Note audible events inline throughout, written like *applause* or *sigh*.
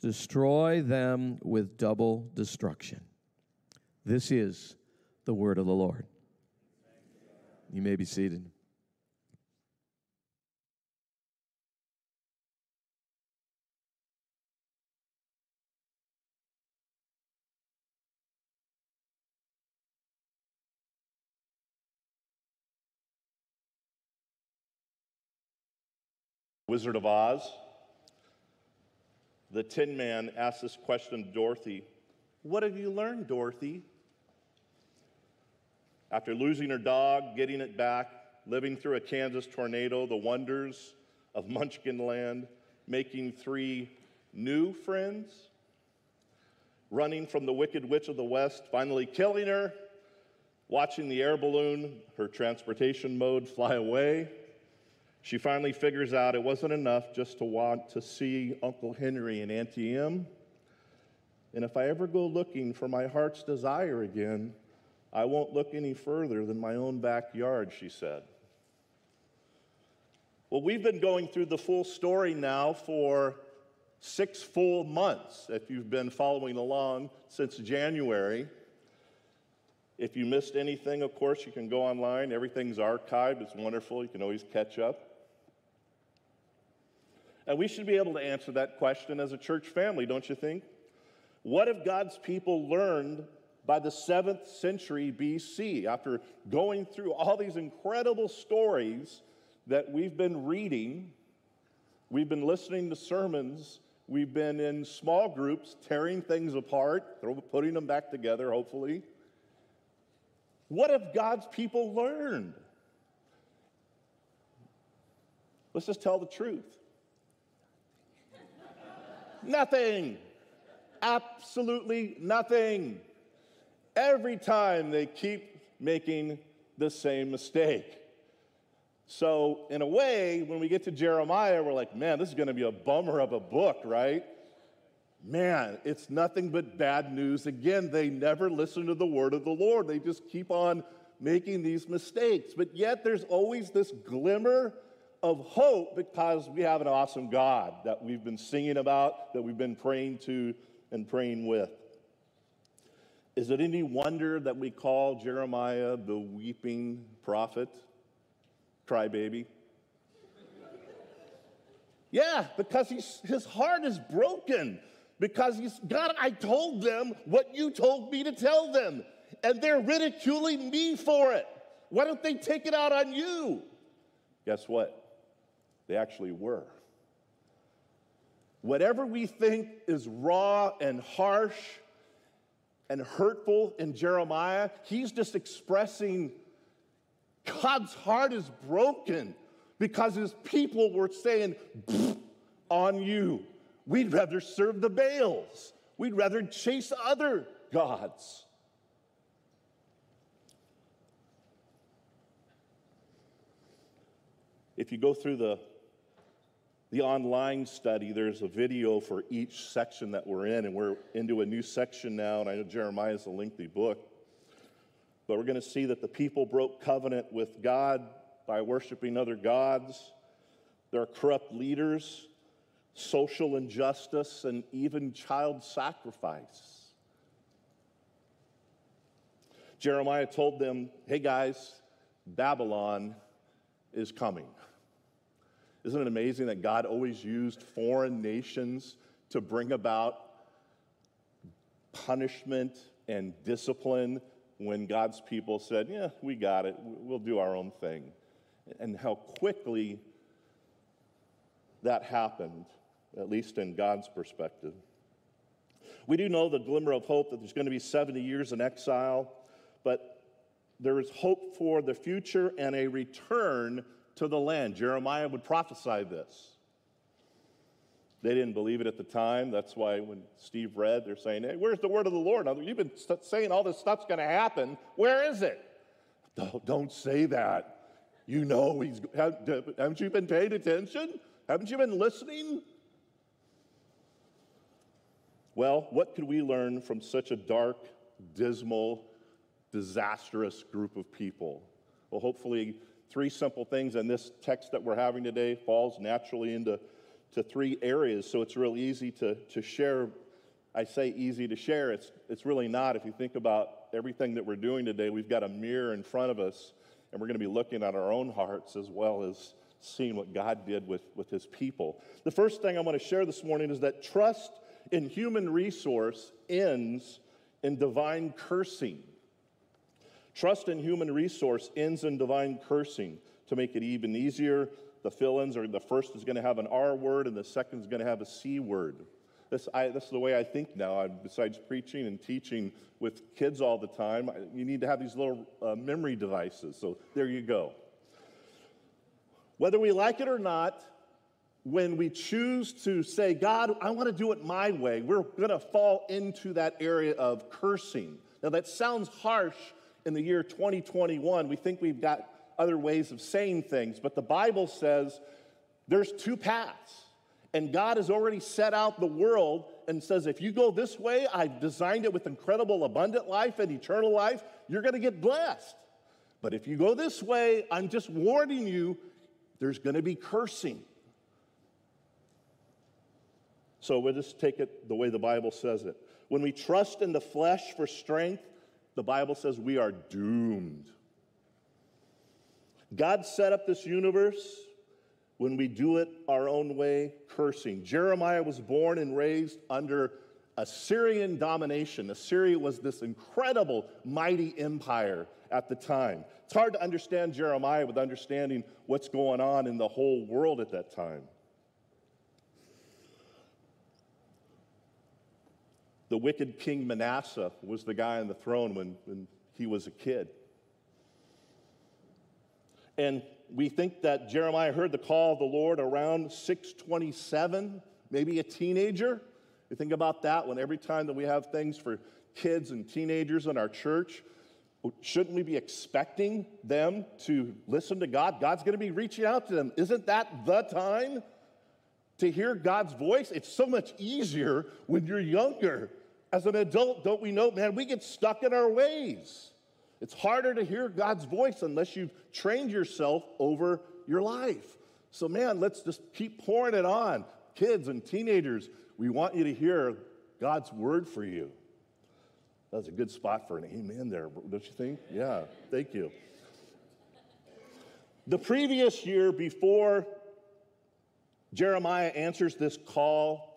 destroy them with double destruction. This is the word of the Lord. You may be seated. Wizard of Oz. The Tin Man asks this question to Dorothy What have you learned, Dorothy? After losing her dog, getting it back, living through a Kansas tornado, the wonders of Munchkin Land, making three new friends, running from the Wicked Witch of the West, finally killing her, watching the air balloon, her transportation mode, fly away she finally figures out it wasn't enough just to want to see Uncle Henry and Auntie Em. And if I ever go looking for my heart's desire again, I won't look any further than my own backyard, she said. Well, we've been going through the full story now for six full months, if you've been following along since January. If you missed anything, of course, you can go online. Everything's archived. It's wonderful. You can always catch up. And we should be able to answer that question as a church family, don't you think? What have God's people learned by the seventh century BC after going through all these incredible stories that we've been reading? We've been listening to sermons. We've been in small groups tearing things apart, putting them back together, hopefully. What have God's people learned? Let's just tell the truth. Nothing. Absolutely nothing. Every time they keep making the same mistake. So, in a way, when we get to Jeremiah, we're like, man, this is going to be a bummer of a book, right? Man, it's nothing but bad news. Again, they never listen to the word of the Lord. They just keep on making these mistakes. But yet, there's always this glimmer of hope because we have an awesome God that we've been singing about, that we've been praying to and praying with. Is it any wonder that we call Jeremiah the weeping prophet? Crybaby? yeah, because his heart is broken. Because he's, God, I told them what you told me to tell them, and they're ridiculing me for it. Why don't they take it out on you? Guess what? They actually were. Whatever we think is raw and harsh and hurtful in Jeremiah, he's just expressing God's heart is broken because his people were saying, on you. We'd rather serve the Baals. We'd rather chase other gods. If you go through the the online study, there's a video for each section that we're in, and we're into a new section now, and I know Jeremiah is a lengthy book. But we're going to see that the people broke covenant with God by worshiping other gods. There are corrupt leaders, social injustice, and even child sacrifice. Jeremiah told them, hey guys, Babylon is coming. Isn't it amazing that God always used foreign nations to bring about punishment and discipline when God's people said, Yeah, we got it, we'll do our own thing? And how quickly that happened, at least in God's perspective. We do know the glimmer of hope that there's going to be 70 years in exile, but there is hope for the future and a return to the land. Jeremiah would prophesy this. They didn't believe it at the time. That's why when Steve read, they're saying, Hey, where's the word of the Lord? You've been saying all this stuff's going to happen. Where is it? Don't, don't say that. You know, he's, haven't you been paying attention? Haven't you been listening? Well, what could we learn from such a dark, dismal, disastrous group of people? Well, hopefully, three simple things, and this text that we're having today falls naturally into to three areas, so it's real easy to, to share. I say easy to share, it's, it's really not. If you think about everything that we're doing today, we've got a mirror in front of us, and we're going to be looking at our own hearts as well as seeing what God did with, with his people. The first thing I want to share this morning is that trust in human resource ends in divine cursing. Trust in human resource ends in divine cursing. To make it even easier, the fill ins are the first is going to have an R word and the second is going to have a C word. This, I, this is the way I think now. I, besides preaching and teaching with kids all the time, you need to have these little uh, memory devices. So there you go. Whether we like it or not, when we choose to say, God, I want to do it my way, we're going to fall into that area of cursing. Now, that sounds harsh in the year 2021. We think we've got other ways of saying things, but the Bible says there's two paths. And God has already set out the world and says, if you go this way, I've designed it with incredible abundant life and eternal life, you're to get blessed. But if you go this way, I'm just warning you, there's to be cursing. So we'll just take it the way the Bible says it. When we trust in the flesh for strength, the Bible says we are doomed. God set up this universe when we do it our own way, cursing. Jeremiah was born and raised under Assyrian domination. Assyria was this incredible, mighty empire at the time. It's hard to understand Jeremiah with understanding what's going on in the whole world at that time. The wicked king Manasseh was the guy on the throne when, when he was a kid. And we think that Jeremiah heard the call of the Lord around 627, maybe a teenager. You think about that when every time that we have things for kids and teenagers in our church, shouldn't we be expecting them to listen to God? God's going to be reaching out to them. Isn't that the time to hear God's voice? It's so much easier when you're younger as an adult, don't we know, man, we get stuck in our ways. It's harder to hear God's voice unless you've trained yourself over your life. So, man, let's just keep pouring it on. Kids and teenagers, we want you to hear God's word for you. That's a good spot for an amen there, don't you think? Yeah, thank you. The previous year, before Jeremiah answers this call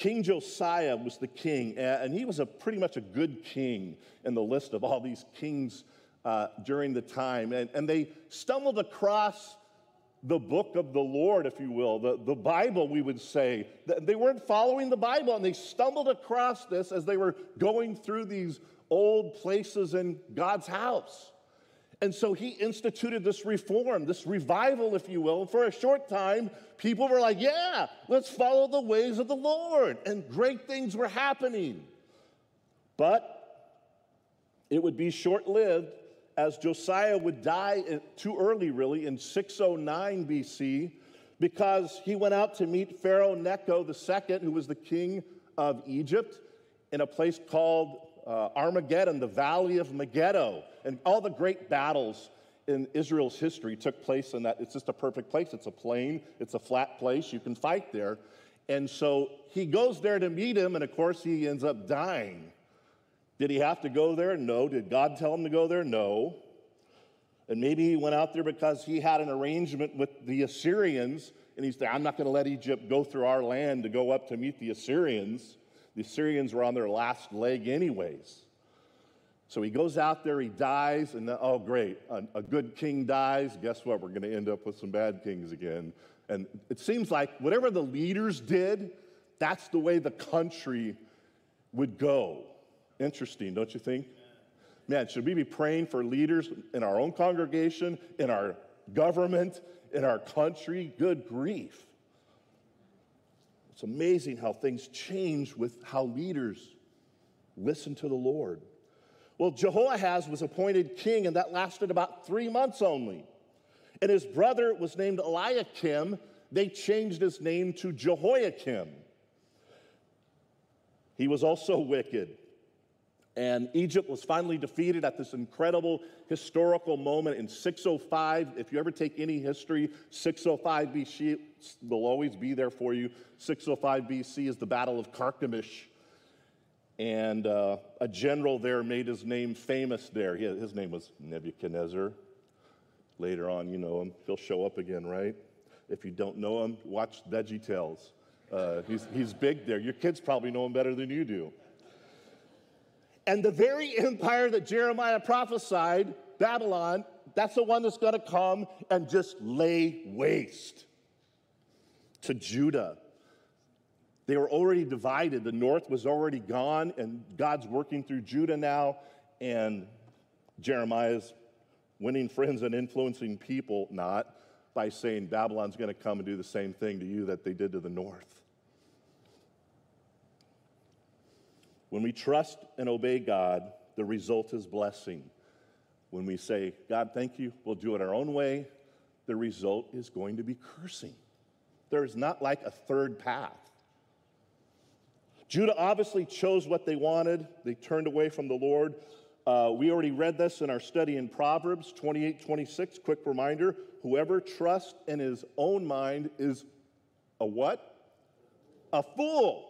King Josiah was the king, and he was a pretty much a good king in the list of all these kings uh, during the time. And, and they stumbled across the book of the Lord, if you will, the, the Bible, we would say. They weren't following the Bible, and they stumbled across this as they were going through these old places in God's house. And so he instituted this reform, this revival, if you will. For a short time, people were like, yeah, let's follow the ways of the Lord. And great things were happening. But it would be short lived as Josiah would die too early, really, in 609 BC, because he went out to meet Pharaoh Necho II, who was the king of Egypt, in a place called uh, Armageddon, the Valley of Megiddo, and all the great battles in Israel's history took place in that. It's just a perfect place. It's a plain, it's a flat place. You can fight there. And so he goes there to meet him, and of course, he ends up dying. Did he have to go there? No. Did God tell him to go there? No. And maybe he went out there because he had an arrangement with the Assyrians, and he said, I'm not going to let Egypt go through our land to go up to meet the Assyrians. The Assyrians were on their last leg, anyways. So he goes out there, he dies, and oh, great, a, a good king dies. Guess what? We're going to end up with some bad kings again. And it seems like whatever the leaders did, that's the way the country would go. Interesting, don't you think? Man, should we be praying for leaders in our own congregation, in our government, in our country? Good grief. It's amazing how things change with how leaders listen to the Lord. Well, Jehoahaz was appointed king, and that lasted about three months only. And his brother was named Eliakim. They changed his name to Jehoiakim. He was also wicked. And Egypt was finally defeated at this incredible historical moment in 605. If you ever take any history, 605 BC will always be there for you. 605 BC is the Battle of Carchemish. And uh, a general there made his name famous there. His name was Nebuchadnezzar. Later on, you know him. He'll show up again, right? If you don't know him, watch Veggie Tales. Uh, he's, he's big there. Your kids probably know him better than you do. And the very empire that Jeremiah prophesied, Babylon, that's the one that's going to come and just lay waste to Judah. They were already divided. The north was already gone, and God's working through Judah now, and Jeremiah's winning friends and influencing people, not by saying Babylon's going to come and do the same thing to you that they did to the north. When we trust and obey God, the result is blessing. When we say, God, thank you, we'll do it our own way, the result is going to be cursing. There is not like a third path. Judah obviously chose what they wanted, they turned away from the Lord. Uh, we already read this in our study in Proverbs 28 26. Quick reminder whoever trusts in his own mind is a what? A fool.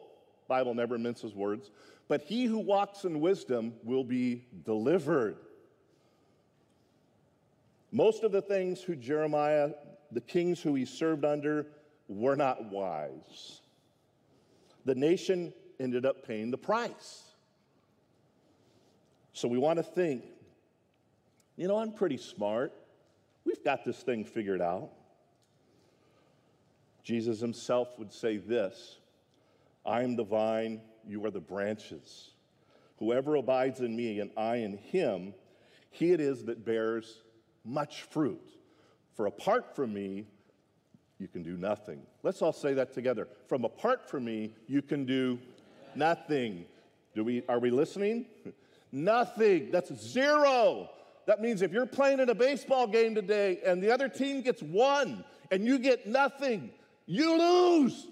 Bible never minces words. But he who walks in wisdom will be delivered. Most of the things who Jeremiah, the kings who he served under, were not wise. The nation ended up paying the price. So we want to think, you know, I'm pretty smart. We've got this thing figured out. Jesus himself would say this I am the vine, you are the branches. Whoever abides in me and I in him, he it is that bears much fruit. For apart from me, you can do nothing. Let's all say that together. From apart from me, you can do nothing. Do we, are we listening? *laughs* nothing. That's zero. That means if you're playing in a baseball game today and the other team gets one and you get nothing, you lose.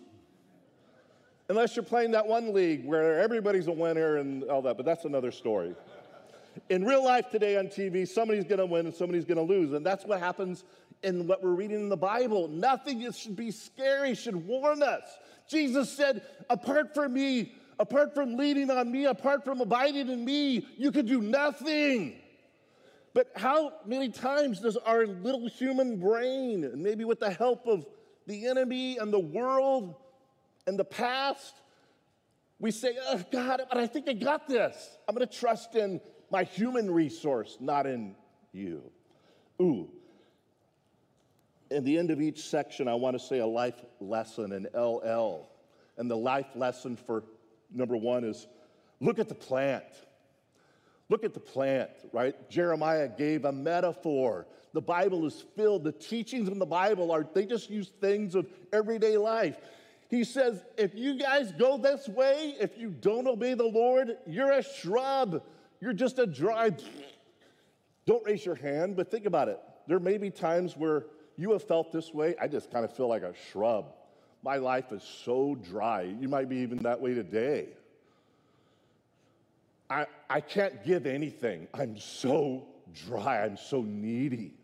Unless you're playing that one league where everybody's a winner and all that, but that's another story. In real life today on TV, somebody's going to win and somebody's going to lose. And that's what happens in what we're reading in the Bible. Nothing should be scary, should warn us. Jesus said, Apart from me, apart from leading on me, apart from abiding in me, you can do nothing. But how many times does our little human brain, and maybe with the help of the enemy and the world, in the past, we say, oh, God, but I think I got this. I'm going to trust in my human resource, not in you. Ooh. In the end of each section, I want to say a life lesson an LL. And the life lesson for number one is look at the plant. Look at the plant, right? Jeremiah gave a metaphor. The Bible is filled, the teachings in the Bible are, they just use things of everyday life. He says, if you guys go this way, if you don't obey the Lord, you're a shrub. You're just a dry. Don't raise your hand, but think about it. There may be times where you have felt this way. I just kind of feel like a shrub. My life is so dry. You might be even that way today. I, I can't give anything. I'm so dry. I'm so needy.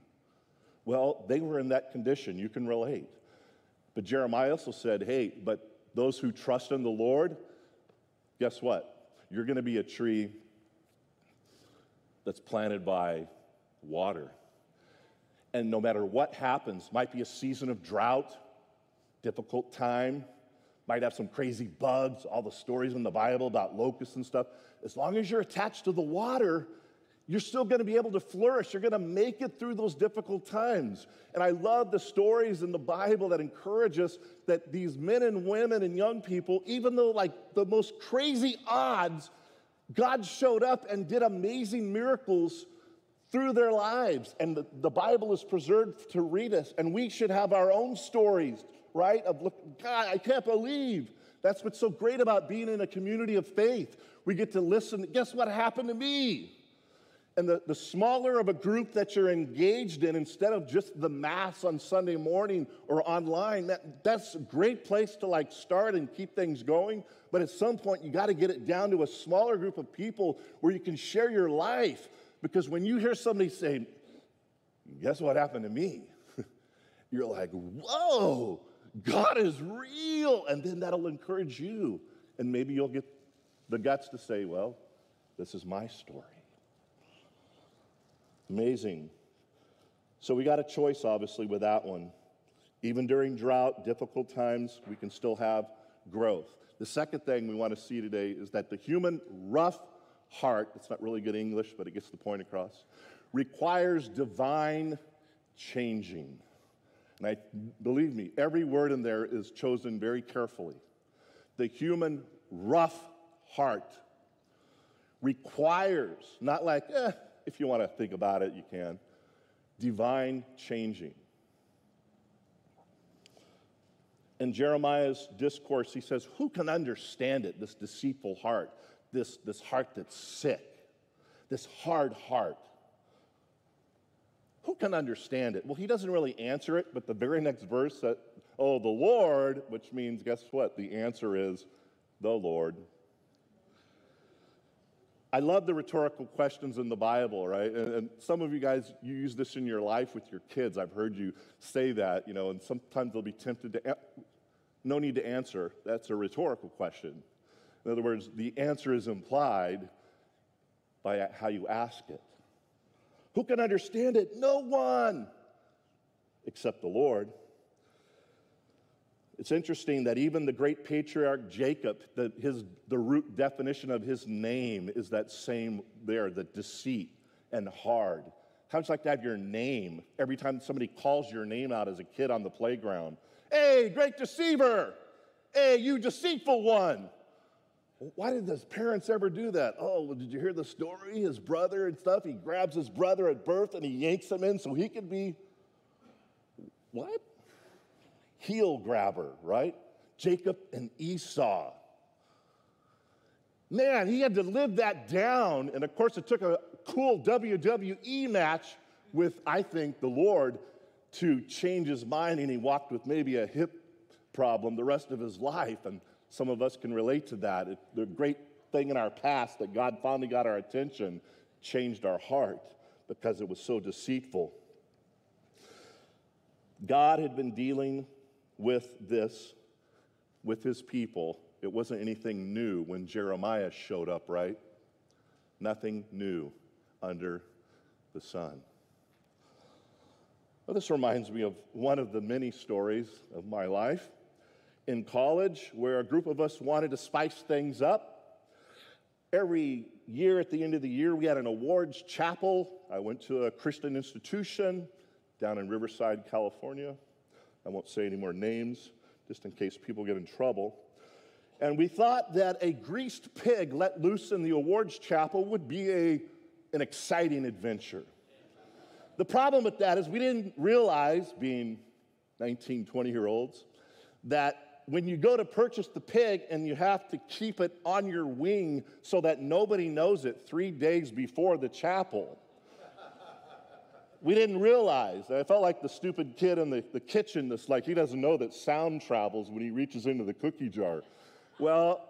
Well, they were in that condition. You can relate. But Jeremiah also said, hey, but those who trust in the Lord, guess what? You're going to be a tree that's planted by water. And no matter what happens, might be a season of drought, difficult time, might have some crazy bugs, all the stories in the Bible about locusts and stuff. As long as you're attached to the water, you're still going to be able to flourish. You're going to make it through those difficult times. And I love the stories in the Bible that encourage us that these men and women and young people, even though like the most crazy odds, God showed up and did amazing miracles through their lives. And the, the Bible is preserved to read us. And we should have our own stories, right? Of look, God, I can't believe. That's what's so great about being in a community of faith. We get to listen. Guess what happened to me? And the, the smaller of a group that you're engaged in, instead of just the mass on Sunday morning or online, that, that's a great place to like start and keep things going. But at some point, you got to get it down to a smaller group of people where you can share your life. Because when you hear somebody say, Guess what happened to me? *laughs* You're like, Whoa, God is real. And then that'll encourage you. And maybe you'll get the guts to say, Well, this is my story. Amazing. So we got a choice, obviously, with that one. Even during drought, difficult times, we can still have growth. The second thing we want to see today is that the human rough heart, it's not really good English, but it gets the point across, requires divine changing. And I believe me, every word in there is chosen very carefully. The human rough heart requires, not like, eh, if you want to think about it, you can. Divine changing. In Jeremiah's discourse, he says, Who can understand it, this deceitful heart, this, this heart that's sick, this hard heart? Who can understand it? Well, he doesn't really answer it, but the very next verse said, Oh, the Lord, which means, guess what? The answer is the Lord. I love the rhetorical questions in the Bible, right? And, and, some of you guys, you use this in your life with your kids. I've heard you say that, you know, and sometimes they'll be tempted to, no need to answer. That's a rhetorical question. In other words, the answer is implied by how you ask it. Who can understand it? No one except the Lord. It's interesting that even the great patriarch Jacob, the, his, the root definition of his name is that same there, the deceit and hard. How would you like to have your name every time somebody calls your name out as a kid on the playground? Hey, great deceiver! Hey, you deceitful one! Why did his parents ever do that? Oh, well, did you hear the story? His brother and stuff, he grabs his brother at birth and he yanks him in so he could be. What? Heel grabber, right? Jacob and Esau. Man, he had to live that down. And of course, it took a cool WWE match with, I think, the Lord to change his mind. And he walked with maybe a hip problem the rest of his life. And some of us can relate to that. It, the great thing in our past that God finally got our attention changed our heart because it was so deceitful. God had been dealing with this, with his people. It wasn't anything new when Jeremiah showed up, right? Nothing new under the sun. Well, this reminds me of one of the many stories of my life. In college, where a group of us wanted to spice things up, every year at the end of the year, we had an awards chapel. I went to a Christian institution down in Riverside, California. I won't say any more names just in case people get in trouble. And we thought that a greased pig let loose in the awards chapel would be a, an exciting adventure. The problem with that is we didn't realize, being 19, 20 year olds, that when you go to purchase the pig and you have to keep it on your wing so that nobody knows it three days before the chapel, we didn't realize. I felt like the stupid kid in the, the kitchen that's like, he doesn't know that sound travels when he reaches into the cookie jar. Well,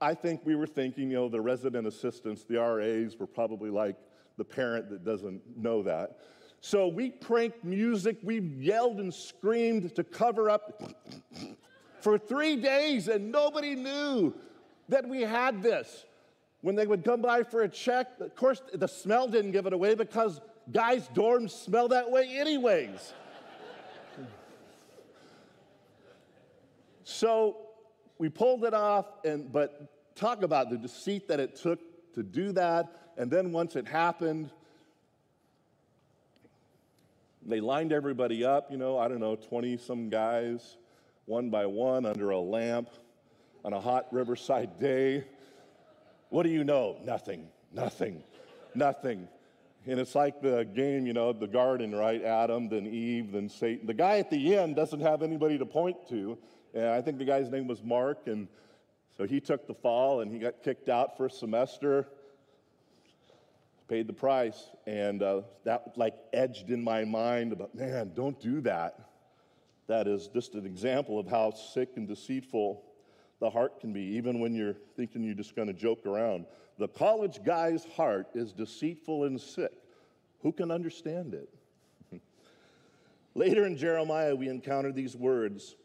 I think we were thinking, you know, the resident assistants, the RAs, were probably like the parent that doesn't know that. So we pranked music, we yelled and screamed to cover up *laughs* for three days, and nobody knew that we had this. When they would come by for a check, of course, the smell didn't give it away because Guys' dorms smell that way, anyways. so we pulled it off, and but talk about the deceit that it took to do that. And then once it happened, they lined everybody up, you know, I don't know, 20 some guys, one by one under a lamp on a hot riverside day. What do you know? Nothing, nothing, nothing. And it's like the game, you know, the garden, right? Adam, then Eve, then Satan. The guy at the end doesn't have anybody to point to. And I think the guy's name was Mark. And so he took the fall and he got kicked out for a semester. paid the price, and uh, that like edged in my mind about, man, don't do that. That is just an example of how sick and deceitful the heart can be, even when you're thinking you're just going to joke around. The college guy's heart is deceitful and sick. Who can understand it? *laughs* Later in Jeremiah, we encounter these words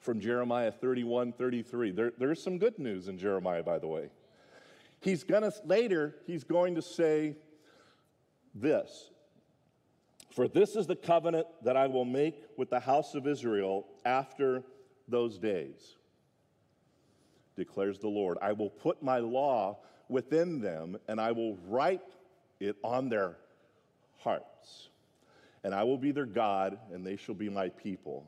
from Jeremiah 31 33. There, there's some good news in Jeremiah, by the way. He's gonna, later, he's going to say this For this is the covenant that I will make with the house of Israel after those days, declares the Lord. I will put my law within them, and I will write it on their hearts. And I will be their God, and they shall be my people.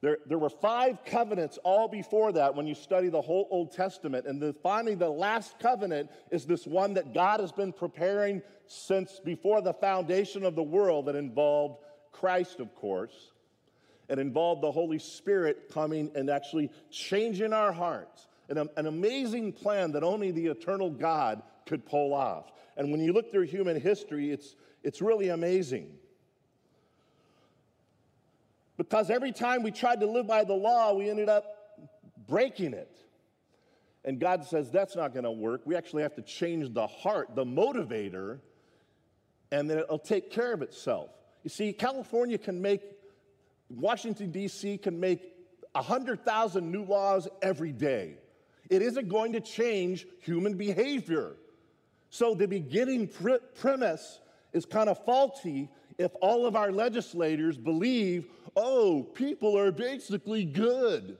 There, there were five covenants all before that when you study the whole Old Testament. And the, finally, the last covenant is this one that God has been preparing since before the foundation of the world that involved Christ, of course. It involved the Holy Spirit coming and actually changing our hearts. An, an amazing plan that only the eternal God could pull off. And when you look through human history, it's, it's really amazing. Because every time we tried to live by the law, we ended up breaking it. And God says that's not going to work. We actually have to change the heart, the motivator, and then it'll take care of itself. You see, California can make, Washington, D.C. can make 100,000 new laws every day. It isn't going to change human behavior. So the beginning premise is kind of faulty if all of our legislators believe oh, people are basically good.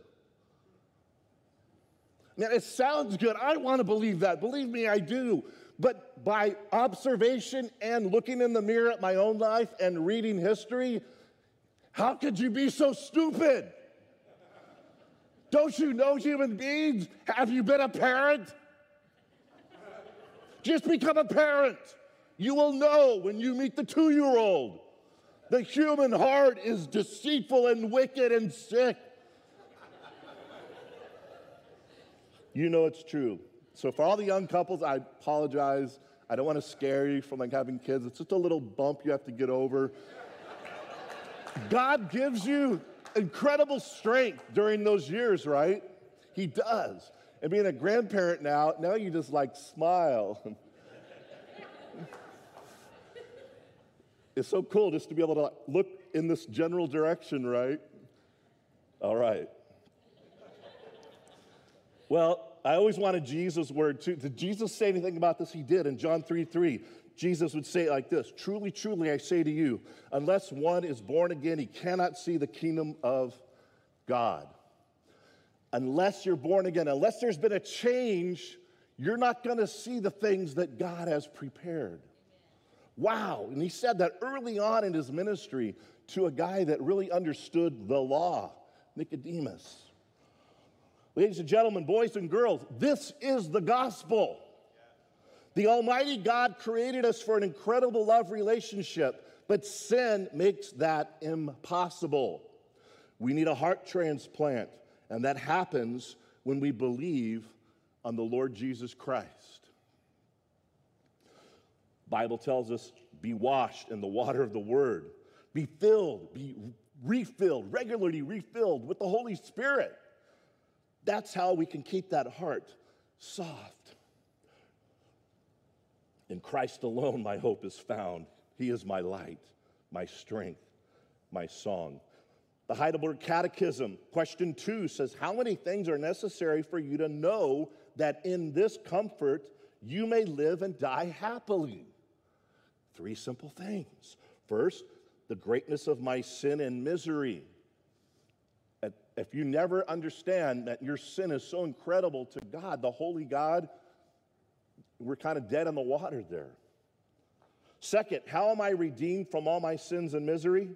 Now, it sounds good. I want to believe that. Believe me, I do. But by observation and looking in the mirror at my own life and reading history, how could you be so stupid? Don't you know human beings? Have you been a parent? Just become a parent. You will know when you meet the two year old. The human heart is deceitful and wicked and sick. You know it's true. So for all the young couples, I apologize. I don't want to scare you from like having kids. It's just a little bump you have to get over. God gives you incredible strength during those years, right? He does. And being a grandparent now, now you just like smile. *laughs* it's so cool just to be able to look in this general direction, right? All right. Well, I always wanted Jesus' word too. Did Jesus say anything about this? He did in John 3 3. Jesus would say it like this Truly, truly, I say to you, unless one is born again, he cannot see the kingdom of God. Unless you're born again, unless there's been a change, you're not going to see the things that God has prepared. Wow. And he said that early on in his ministry to a guy that really understood the law, Nicodemus. Ladies and gentlemen, boys and girls, this is the gospel. The Almighty God created us for an incredible love relationship, but sin makes that impossible. We need a heart transplant, and that happens when we believe on the Lord Jesus Christ. Bible tells us be washed in the water of the word, be filled, be refilled, regularly refilled with the Holy Spirit. That's how we can keep that heart soft. In Christ alone, my hope is found. He is my light, my strength, my song. The Heidelberg Catechism, question two, says How many things are necessary for you to know that in this comfort you may live and die happily? Three simple things. First, the greatness of my sin and misery. If you never understand that your sin is so incredible to God, the holy God, we're kind of dead in the water there. Second, how am I redeemed from all my sins and misery?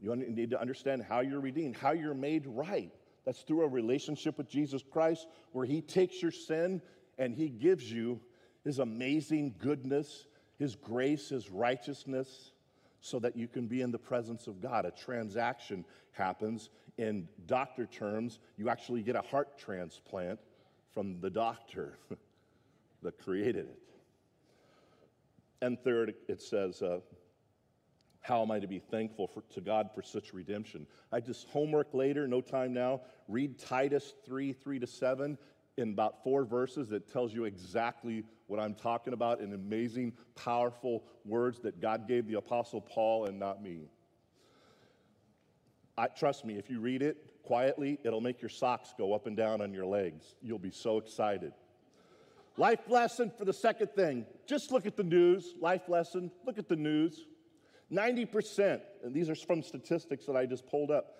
You need to understand how you're redeemed, how you're made right. That's through a relationship with Jesus Christ where He takes your sin and He gives you His amazing goodness his grace, His righteousness, so that you can be in the presence of God. A transaction happens. In doctor terms, you actually get a heart transplant from the doctor *laughs* that created it. And third, it says, uh, How am I to be thankful for, to God for such redemption? I just homework later, no time now. Read Titus 3 3 to 7 in about four verses that tells you exactly what I'm talking about in amazing, powerful words that God gave the Apostle Paul and not me. I, trust me, if you read it quietly, it'll make your socks go up and down on your legs. You'll be so excited. Life lesson for the second thing just look at the news. Life lesson, look at the news. 90%, and these are from statistics that I just pulled up,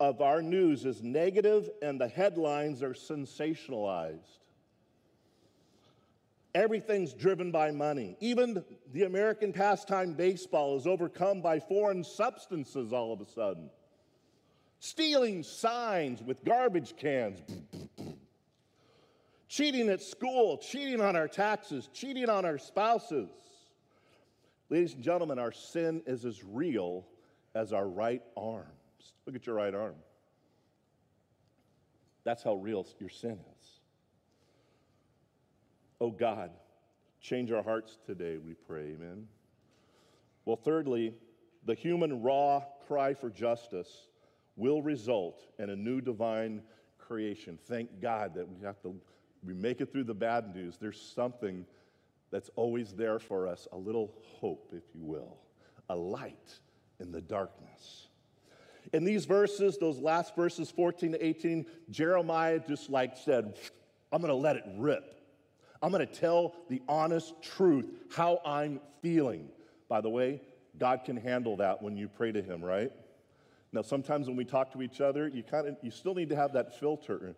of our news is negative and the headlines are sensationalized. Everything's driven by money. Even the American pastime baseball is overcome by foreign substances all of a sudden. Stealing signs with garbage cans. *laughs* cheating at school, cheating on our taxes, cheating on our spouses. Ladies and gentlemen, our sin is as real as our right arms. Look at your right arm. That's how real your sin is. Oh God, change our hearts today, we pray, amen. Well, thirdly, the human raw cry for justice will result in a new divine creation. Thank God that we have to we make it through the bad news. There's something that's always there for us, a little hope, if you will, a light in the darkness. In these verses, those last verses, 14 to 18, Jeremiah just like said, I'm to let it rip. I'm to tell the honest truth, how I'm feeling. By the way, God can handle that when you pray to Him, right? Now, sometimes when we talk to each other, you kind of you still need to have that filter.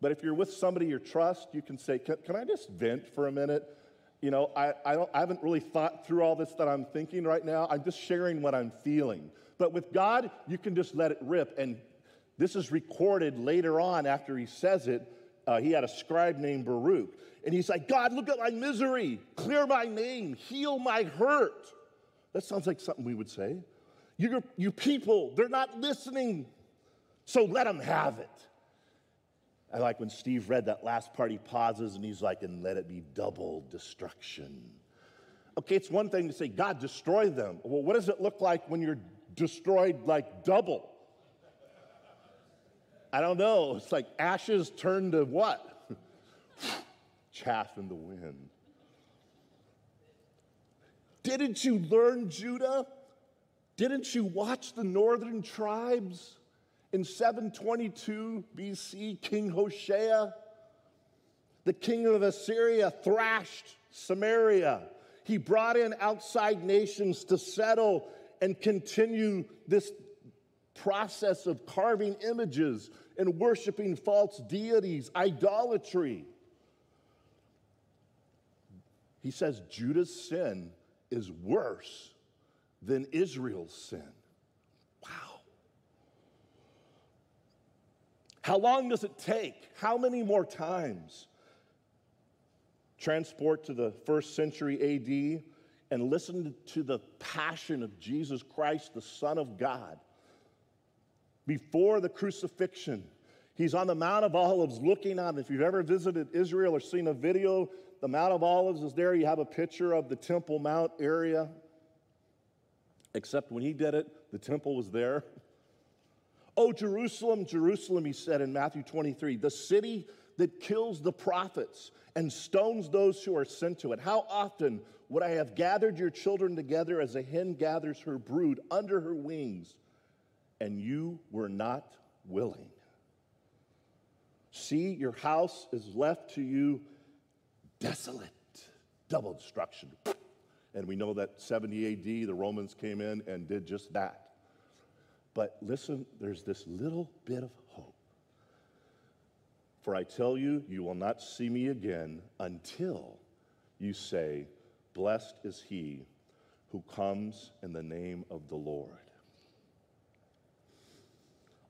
But if you're with somebody you trust, you can say, "Can, can I just vent for a minute?" You know, I, I, don't, I haven't really thought through all this that I'm thinking right now. I'm just sharing what I'm feeling. But with God, you can just let it rip. And this is recorded later on after he says it. Uh, he had a scribe named Baruch. And he's like, God, look at my misery, clear my name, heal my hurt. That sounds like something we would say. You, you people, they're not listening, so let them have it. I like when Steve read that last part, he pauses and he's like, and let it be double destruction. Okay, it's one thing to say, God, destroy them. Well, what does it look like when you're destroyed like double. I don't know. It's like ashes turned to what? *laughs* Chaff in the wind. Didn't you learn, Judah? Didn't you watch the northern tribes in 722 BC? King Hoshea, the king of Assyria, thrashed Samaria. He brought in outside nations to settle and continue this process of carving images and worshiping false deities, idolatry. He says Judah's sin is worse than Israel's sin. How long does it take? How many more times? Transport to the first century AD and listen to the passion of Jesus Christ, the Son of God. Before the crucifixion, he's on the Mount of Olives looking out. If you've ever visited Israel or seen a video, the Mount of Olives is there. You have a picture of the Temple Mount area. Except when he did it, the temple was there. *laughs* Oh, Jerusalem, Jerusalem, he said in Matthew 23, the city that kills the prophets and stones those who are sent to it. How often would I have gathered your children together as a hen gathers her brood under her wings, and you were not willing? See, your house is left to you desolate, double destruction. And we know that 70 AD, the Romans came in and did just that. But listen, there's this little bit of hope. For I tell you, you will not see me again until you say, Blessed is he who comes in the name of the Lord.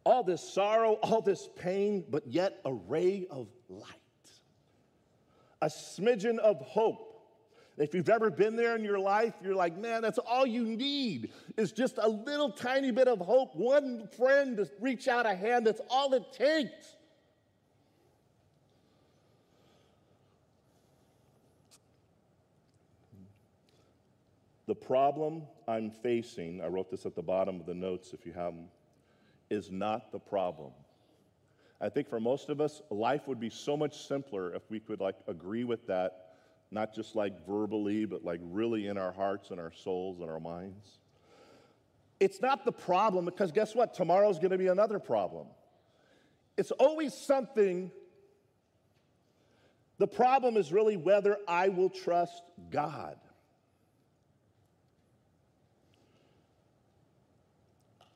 All this sorrow, all this pain, but yet a ray of light, a smidgen of hope. If you've ever been there in your life, you're like, man, that's all you need is just a little tiny bit of hope, one friend to reach out a hand. That's all it takes. The problem I'm facing, I wrote this at the bottom of the notes if you have them, is not the problem. I think for most of us, life would be so much simpler if we could like agree with that, not just like verbally, but like really in our hearts and our souls and our minds. It's not the problem because guess what? Tomorrow's going to be another problem. It's always something. The problem is really whether I will trust God.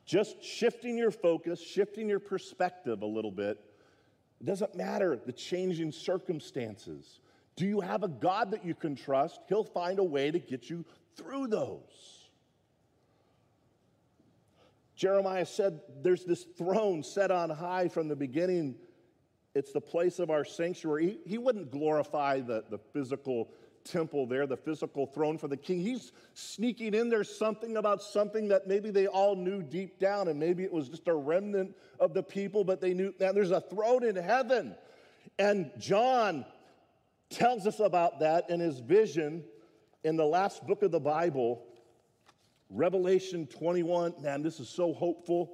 Just shifting your focus, shifting your perspective a little bit. It doesn't matter the changing circumstances. Do you have a God that you can trust? He'll find a way to get you through those. Jeremiah said there's this throne set on high from the beginning. It's the place of our sanctuary. He, he wouldn't glorify the, the physical temple there, the physical throne for the king. He's sneaking in there something about something that maybe they all knew deep down, and maybe it was just a remnant of the people, but they knew that there's a throne in heaven. And John tells us about that in his vision in the last book of the Bible, Revelation 21. Man, this is so hopeful.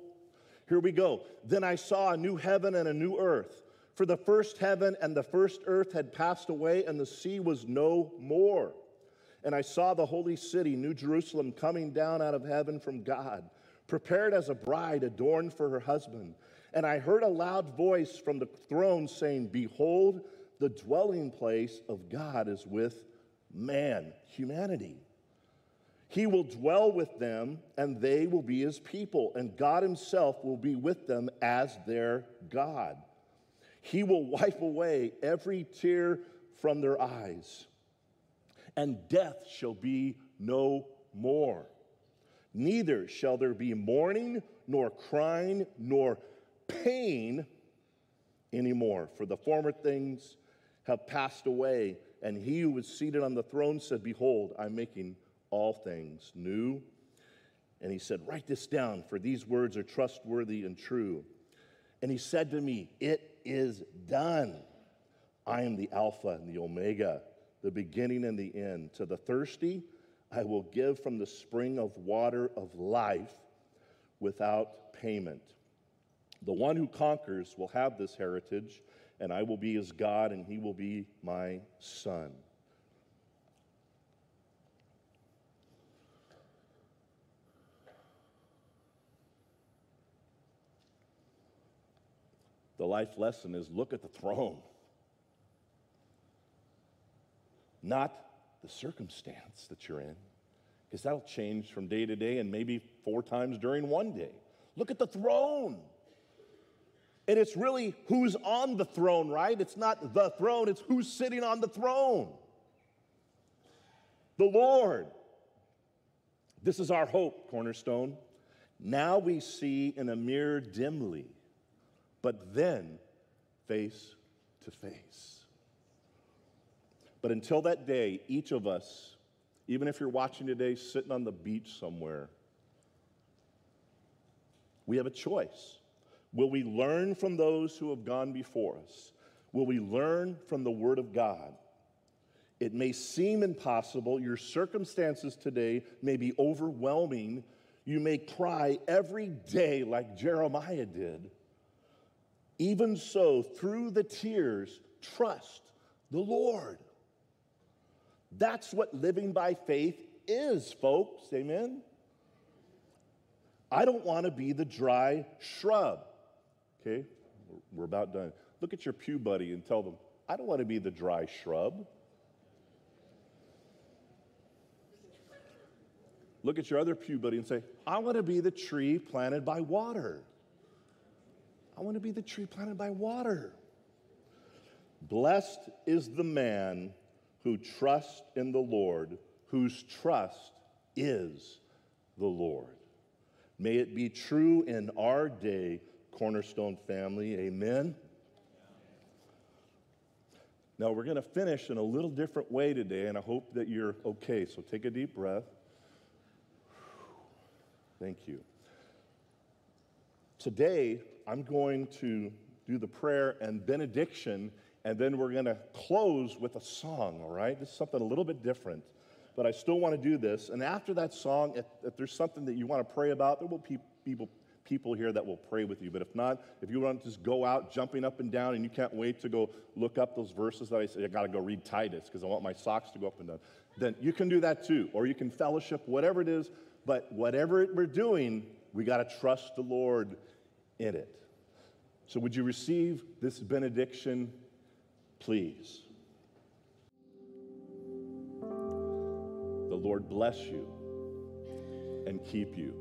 Here we go. Then I saw a new heaven and a new earth. For the first heaven and the first earth had passed away, and the sea was no more. And I saw the holy city, New Jerusalem, coming down out of heaven from God, prepared as a bride adorned for her husband. And I heard a loud voice from the throne saying, Behold, the dwelling place of God is with man, humanity. He will dwell with them, and they will be his people, and God himself will be with them as their God. He will wipe away every tear from their eyes, and death shall be no more. Neither shall there be mourning, nor crying, nor pain anymore, for the former things have passed away. And he who was seated on the throne said, Behold, I'm making all things new. And he said, Write this down, for these words are trustworthy and true. And he said to me, It is done. I am the Alpha and the Omega, the beginning and the end. To the thirsty, I will give from the spring of water of life without payment. The one who conquers will have this heritage, and I will be his God, and he will be my son. The life lesson is look at the throne, not the circumstance that you're in, because that'll change from day to day and maybe four times during one day. Look at the throne. And it's really who's on the throne, right? It's not the throne, it's who's sitting on the throne. The Lord. This is our hope, Cornerstone. Now we see in a mirror dimly but then face to face. But until that day, each of us, even if you're watching today sitting on the beach somewhere, we have a choice. Will we learn from those who have gone before us? Will we learn from the Word of God? It may seem impossible. Your circumstances today may be overwhelming. You may cry every day like Jeremiah did. Even so, through the tears, trust the Lord. That's what living by faith is, folks. Amen? I don't want to be the dry shrub. Okay? We're about done. Look at your pew buddy and tell them, I don't want to be the dry shrub. Look at your other pew buddy and say, I want to be the tree planted by water. I want to be the tree planted by water. Blessed is the man who trusts in the Lord, whose trust is the Lord. May it be true in our day, Cornerstone family. Amen. Now, we're going to finish in a little different way today, and I hope that you're okay. So take a deep breath. Thank you. Today, I'm going to do the prayer and benediction, and then we're going to close with a song, all right? This is something a little bit different. but I still want to do this. And after that song, if, if there's something that you want to pray about, there will be people people here that will pray with you. But if not, if you want to just go out jumping up and down and you can't wait to go look up those verses that I say, I got to go read Titus because I want my socks to go up and down, then you can do that too. Or you can fellowship, whatever it is. But whatever we're doing, we got to trust the Lord in it. So, would you receive this benediction, please? The Lord bless you and keep you.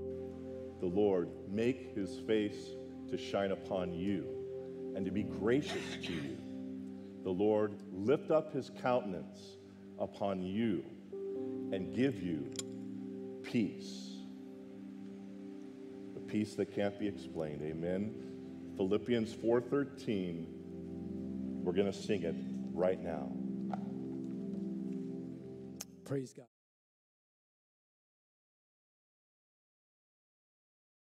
The Lord make his face to shine upon you and to be gracious to you. The Lord lift up his countenance upon you and give you peace. The peace that can't be explained. Amen. Philippians 4:13. We're going to sing it right now. Praise God.